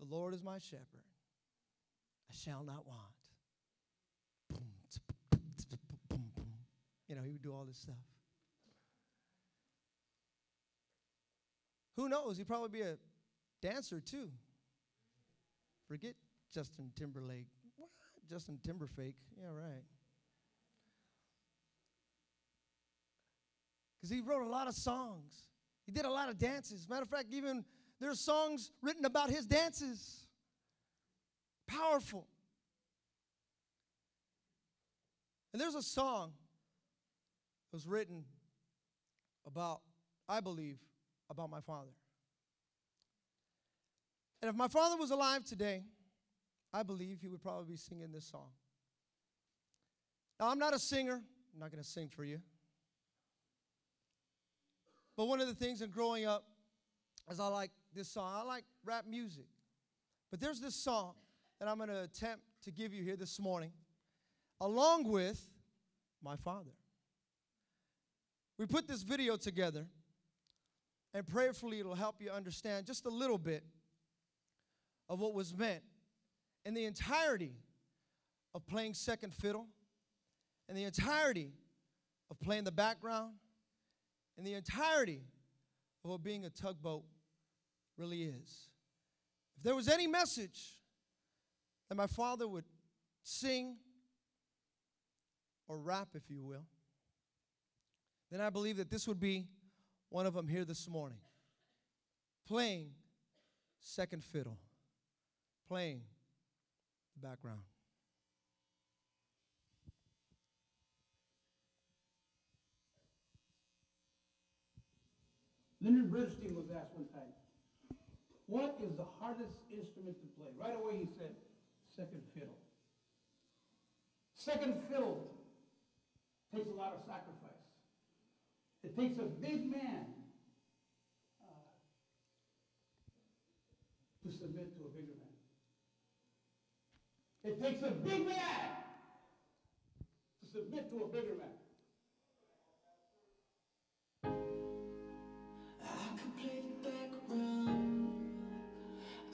The Lord is my shepherd. I shall not want. You know, he would do all this stuff. Who knows? He'd probably be a dancer too. Forget Justin Timberlake. What? Justin Timberfake. Yeah, right. Because he wrote a lot of songs. He did a lot of dances. Matter of fact, even there's songs written about his dances. Powerful. And there's a song that was written about, I believe, about my father. And if my father was alive today, I believe he would probably be singing this song. Now, I'm not a singer, I'm not going to sing for you. But one of the things in growing up, as I like this song. I like rap music. But there's this song that I'm going to attempt to give you here this morning, along with my father. We put this video together, and prayerfully it'll help you understand just a little bit of what was meant in the entirety of playing second fiddle, in the entirety of playing the background, in the entirety of what being a tugboat really is. If there was any message that my father would sing or rap, if you will, then I believe that this would be one of them here this morning. Playing second fiddle, playing the background. Leonard Bernstein was asked one time, what is the hardest instrument to play? Right away he said, second fiddle. Second fiddle takes a lot of sacrifice. It takes a big man uh, to submit to a bigger. It takes a big man to submit to a bigger man. I could play the background.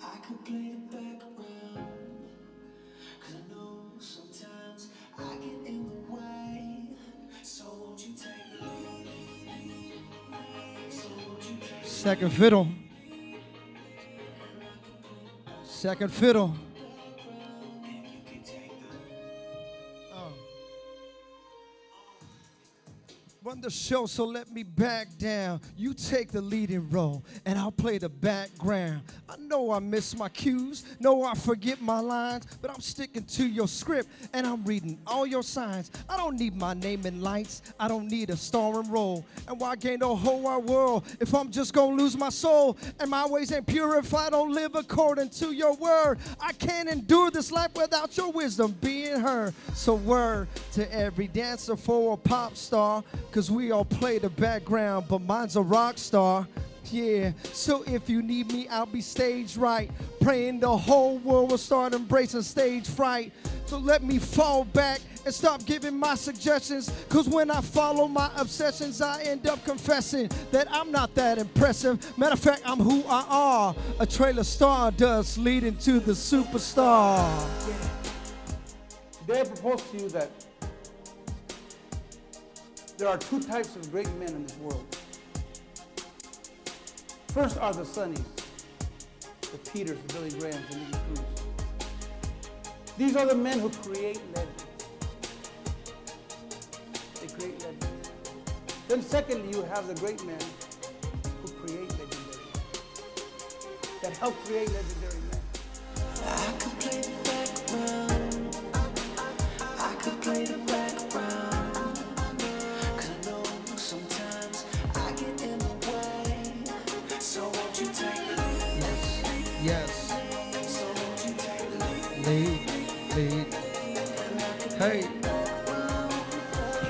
I could play the background. Cause I know sometimes I get in the way. So won't you take the lead? So won't you take Second fiddle. Second fiddle. The show, so let me back down. You take the leading role, and I'll play the background. I know I miss my cues, know I forget my lines, but I'm sticking to your script, and I'm reading all your signs. I don't need my name in lights, I don't need a starring role. And why gain the whole wide world if I'm just gonna lose my soul? And my ways ain't pure if I don't live according to your word. I can't endure this life without your wisdom being heard. So, word to every dancer for a pop star, cause we all play the background, but mine's a rock star. Yeah, so if you need me, I'll be stage right. Praying the whole world will start embracing stage fright. So let me fall back and stop giving my suggestions. Cause when I follow my obsessions, I end up confessing that I'm not that impressive. Matter of fact, I'm who I are. A trailer star does leading to the superstar. I propose to you that there are two types of great men in this world. First are the Sonnies, the Peters, the Billy Grahams, the Nicky Cruz. These are the men who create legends. They create legends. Then secondly, you have the great men who create legendary men. That help create legendary men.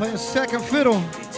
Playing second fiddle.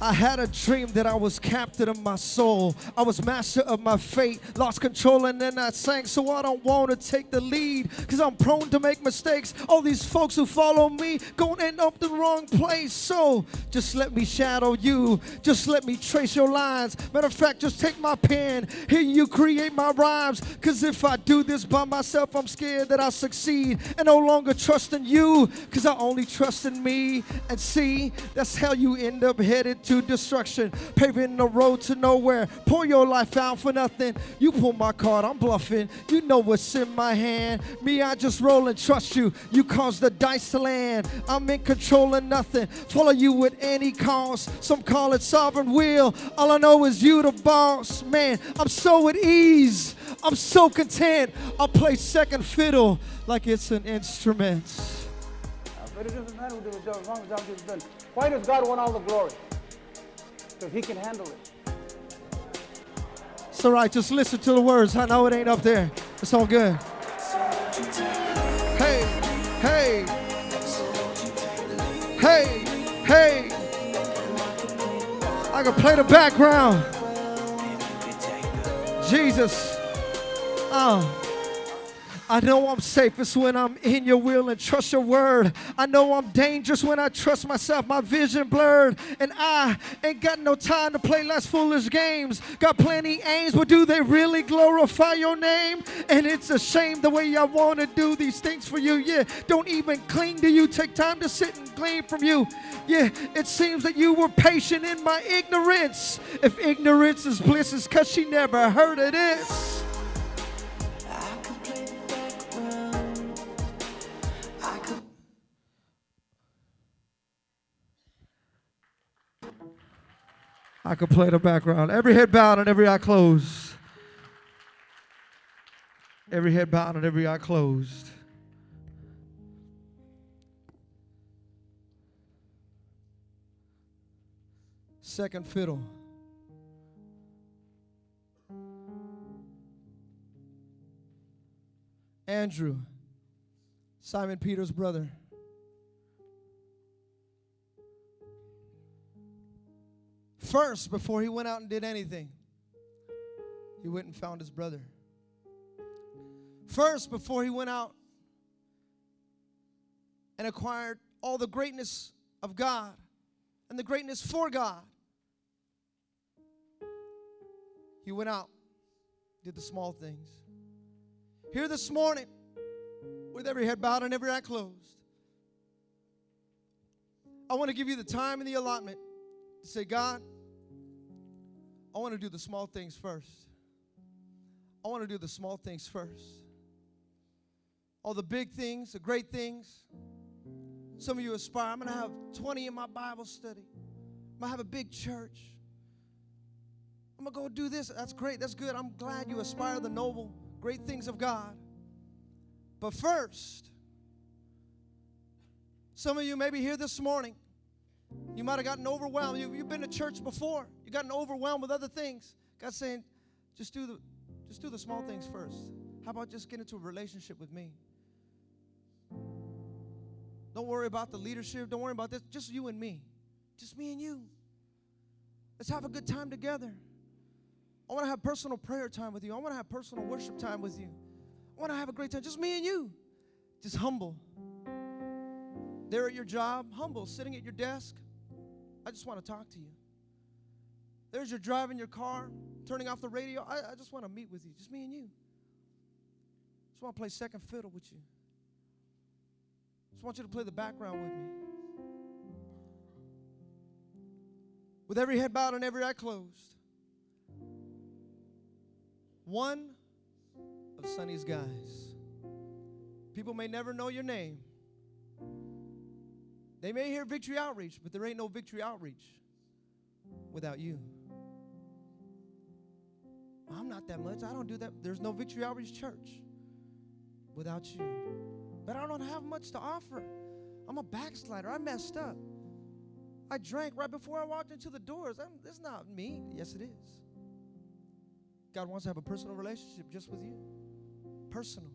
I had a dream that I was captain of my soul. I was master of my fate, lost control, and then I sank. So I don't want to take the lead, cause I'm prone to make mistakes. All these folks who follow me gon' end up the wrong place. So just let me shadow you, just let me trace your lines. Matter of fact, just take my pen, here you create my rhymes. Cause if I do this by myself, I'm scared that I'll succeed and no longer trust in you, cause I only trust in me. And see, that's how you end up headed to destruction, paving the road to nowhere. Pour your life out for nothing. You pull my card, I'm bluffing. You know what's in my hand. Me, I just roll and trust you. You cause the dice to land. I'm in control of nothing. Follow you at any cost. Some call it sovereign will. All I know is you the boss. Man, I'm so at ease. I'm so content. I'll play second fiddle like it's an instrument. Matter what the job, as long as. Why does God want all the glory? Because He can handle it. It's all right. Just listen to the words. I know it ain't up there. It's all good. Hey, hey, hey, hey. I can play the background. Jesus. Oh. I know I'm safest when I'm in your will and trust your word. I know I'm dangerous when I trust myself, my vision blurred. And I ain't got no time to play less foolish games. Got plenty aims, but do they really glorify your name? And it's a shame the way I want to do these things for you. Yeah, don't even cling to you. Take time to sit and glean from you. Yeah, it seems that you were patient in my ignorance. If ignorance is bliss, it's because she never heard of this. I could play the background. Every head bowed and every eye closed. Every head bowed and every eye closed. Second fiddle. Andrew, Simon Peter's brother. First, before he went out and did anything, he went and found his brother. First, before he went out and acquired all the greatness of God and the greatness for God, he went out, did the small things. Here this morning, with every head bowed and every eye closed, I want to give you the time and the allotment to say, God, I want to do the small things first. I want to do the small things first. All the big things, the great things, Some of you aspire, I'm going to have 20 in my Bible study. I'm going to have a big church. I'm going to go do this. That's great. That's good. I'm glad you aspire the noble, great things of God. But first, some of you may be here this morning. You might have gotten overwhelmed. You, have been to church before. You've gotten overwhelmed with other things. God's saying, just do the just do the small things first. How about just get into a relationship with me? Don't worry about the leadership. Don't worry about this. Just you and me. Just me and you. Let's have a good time together. I want to have personal prayer time with you. I want to have personal worship time with you. I want to have a great time. Just me and you. Just humble. There at your job, humble, sitting at your desk. I just want to talk to you. There's your driving your car, turning off the radio. I, I just want to meet with you. Just me and you. Just want to play second fiddle with you. Just want you to play the background with me. With every head bowed and every eye closed. One of Sonny's guys. People may never know your name. They may hear Victory Outreach, but there ain't no Victory Outreach without you. I'm not that much. I don't do that. There's no Victory Outreach Church without you. But I don't have much to offer. I'm a backslider. I messed up. I drank right before I walked into the doors. I'm, not me. Yes, it is. God wants to have a personal relationship just with you. Personal.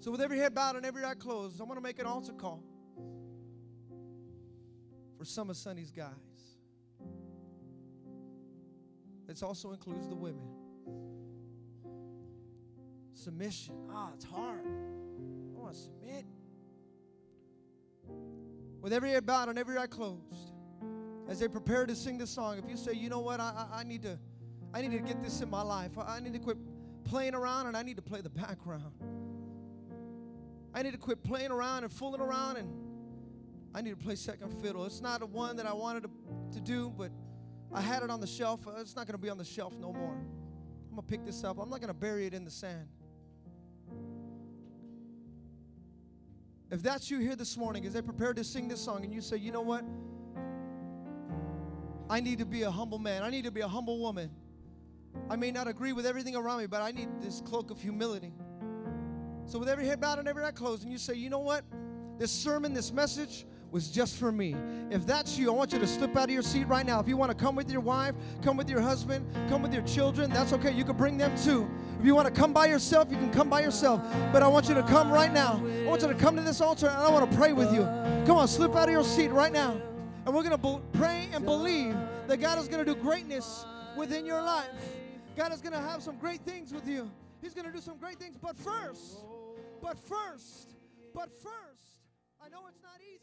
So, with every head bowed and every eye closed, I want to make an altar call for some of Sonny's guys. It also includes the women. Submission. Ah, it's hard. I want to submit. With every head bowed and every eye closed, as they prepare to sing this song, if you say, you know what, I, I, I need to, I need to get this in my life. I, I need to quit playing around and I need to play the background. I need to quit playing around and fooling around and I need to play second fiddle. It's not a one that I wanted to, to do, but I had it on the shelf. Uh, it's not going to be on the shelf no more. I'm going to pick this up. I'm not going to bury it in the sand. If that's you here this morning, as they prepare to sing this song, and you say, you know what? I need to be a humble man. I need to be a humble woman. I may not agree with everything around me, but I need this cloak of humility. So, with every head bowed and every eye closed, and you say, you know what? This sermon, this message was just for me. If that's you, I want you to slip out of your seat right now. If you want to come with your wife, come with your husband, come with your children, that's okay. You can bring them too. If you want to come by yourself, you can come by yourself. But I want you to come right now. I want you to come to this altar and I want to pray with you. Come on, slip out of your seat right now. And we're going to be- pray and believe that God is going to do greatness within your life. God is going to have some great things with you. He's going to do some great things. But first, but first, but first, I know it's not easy.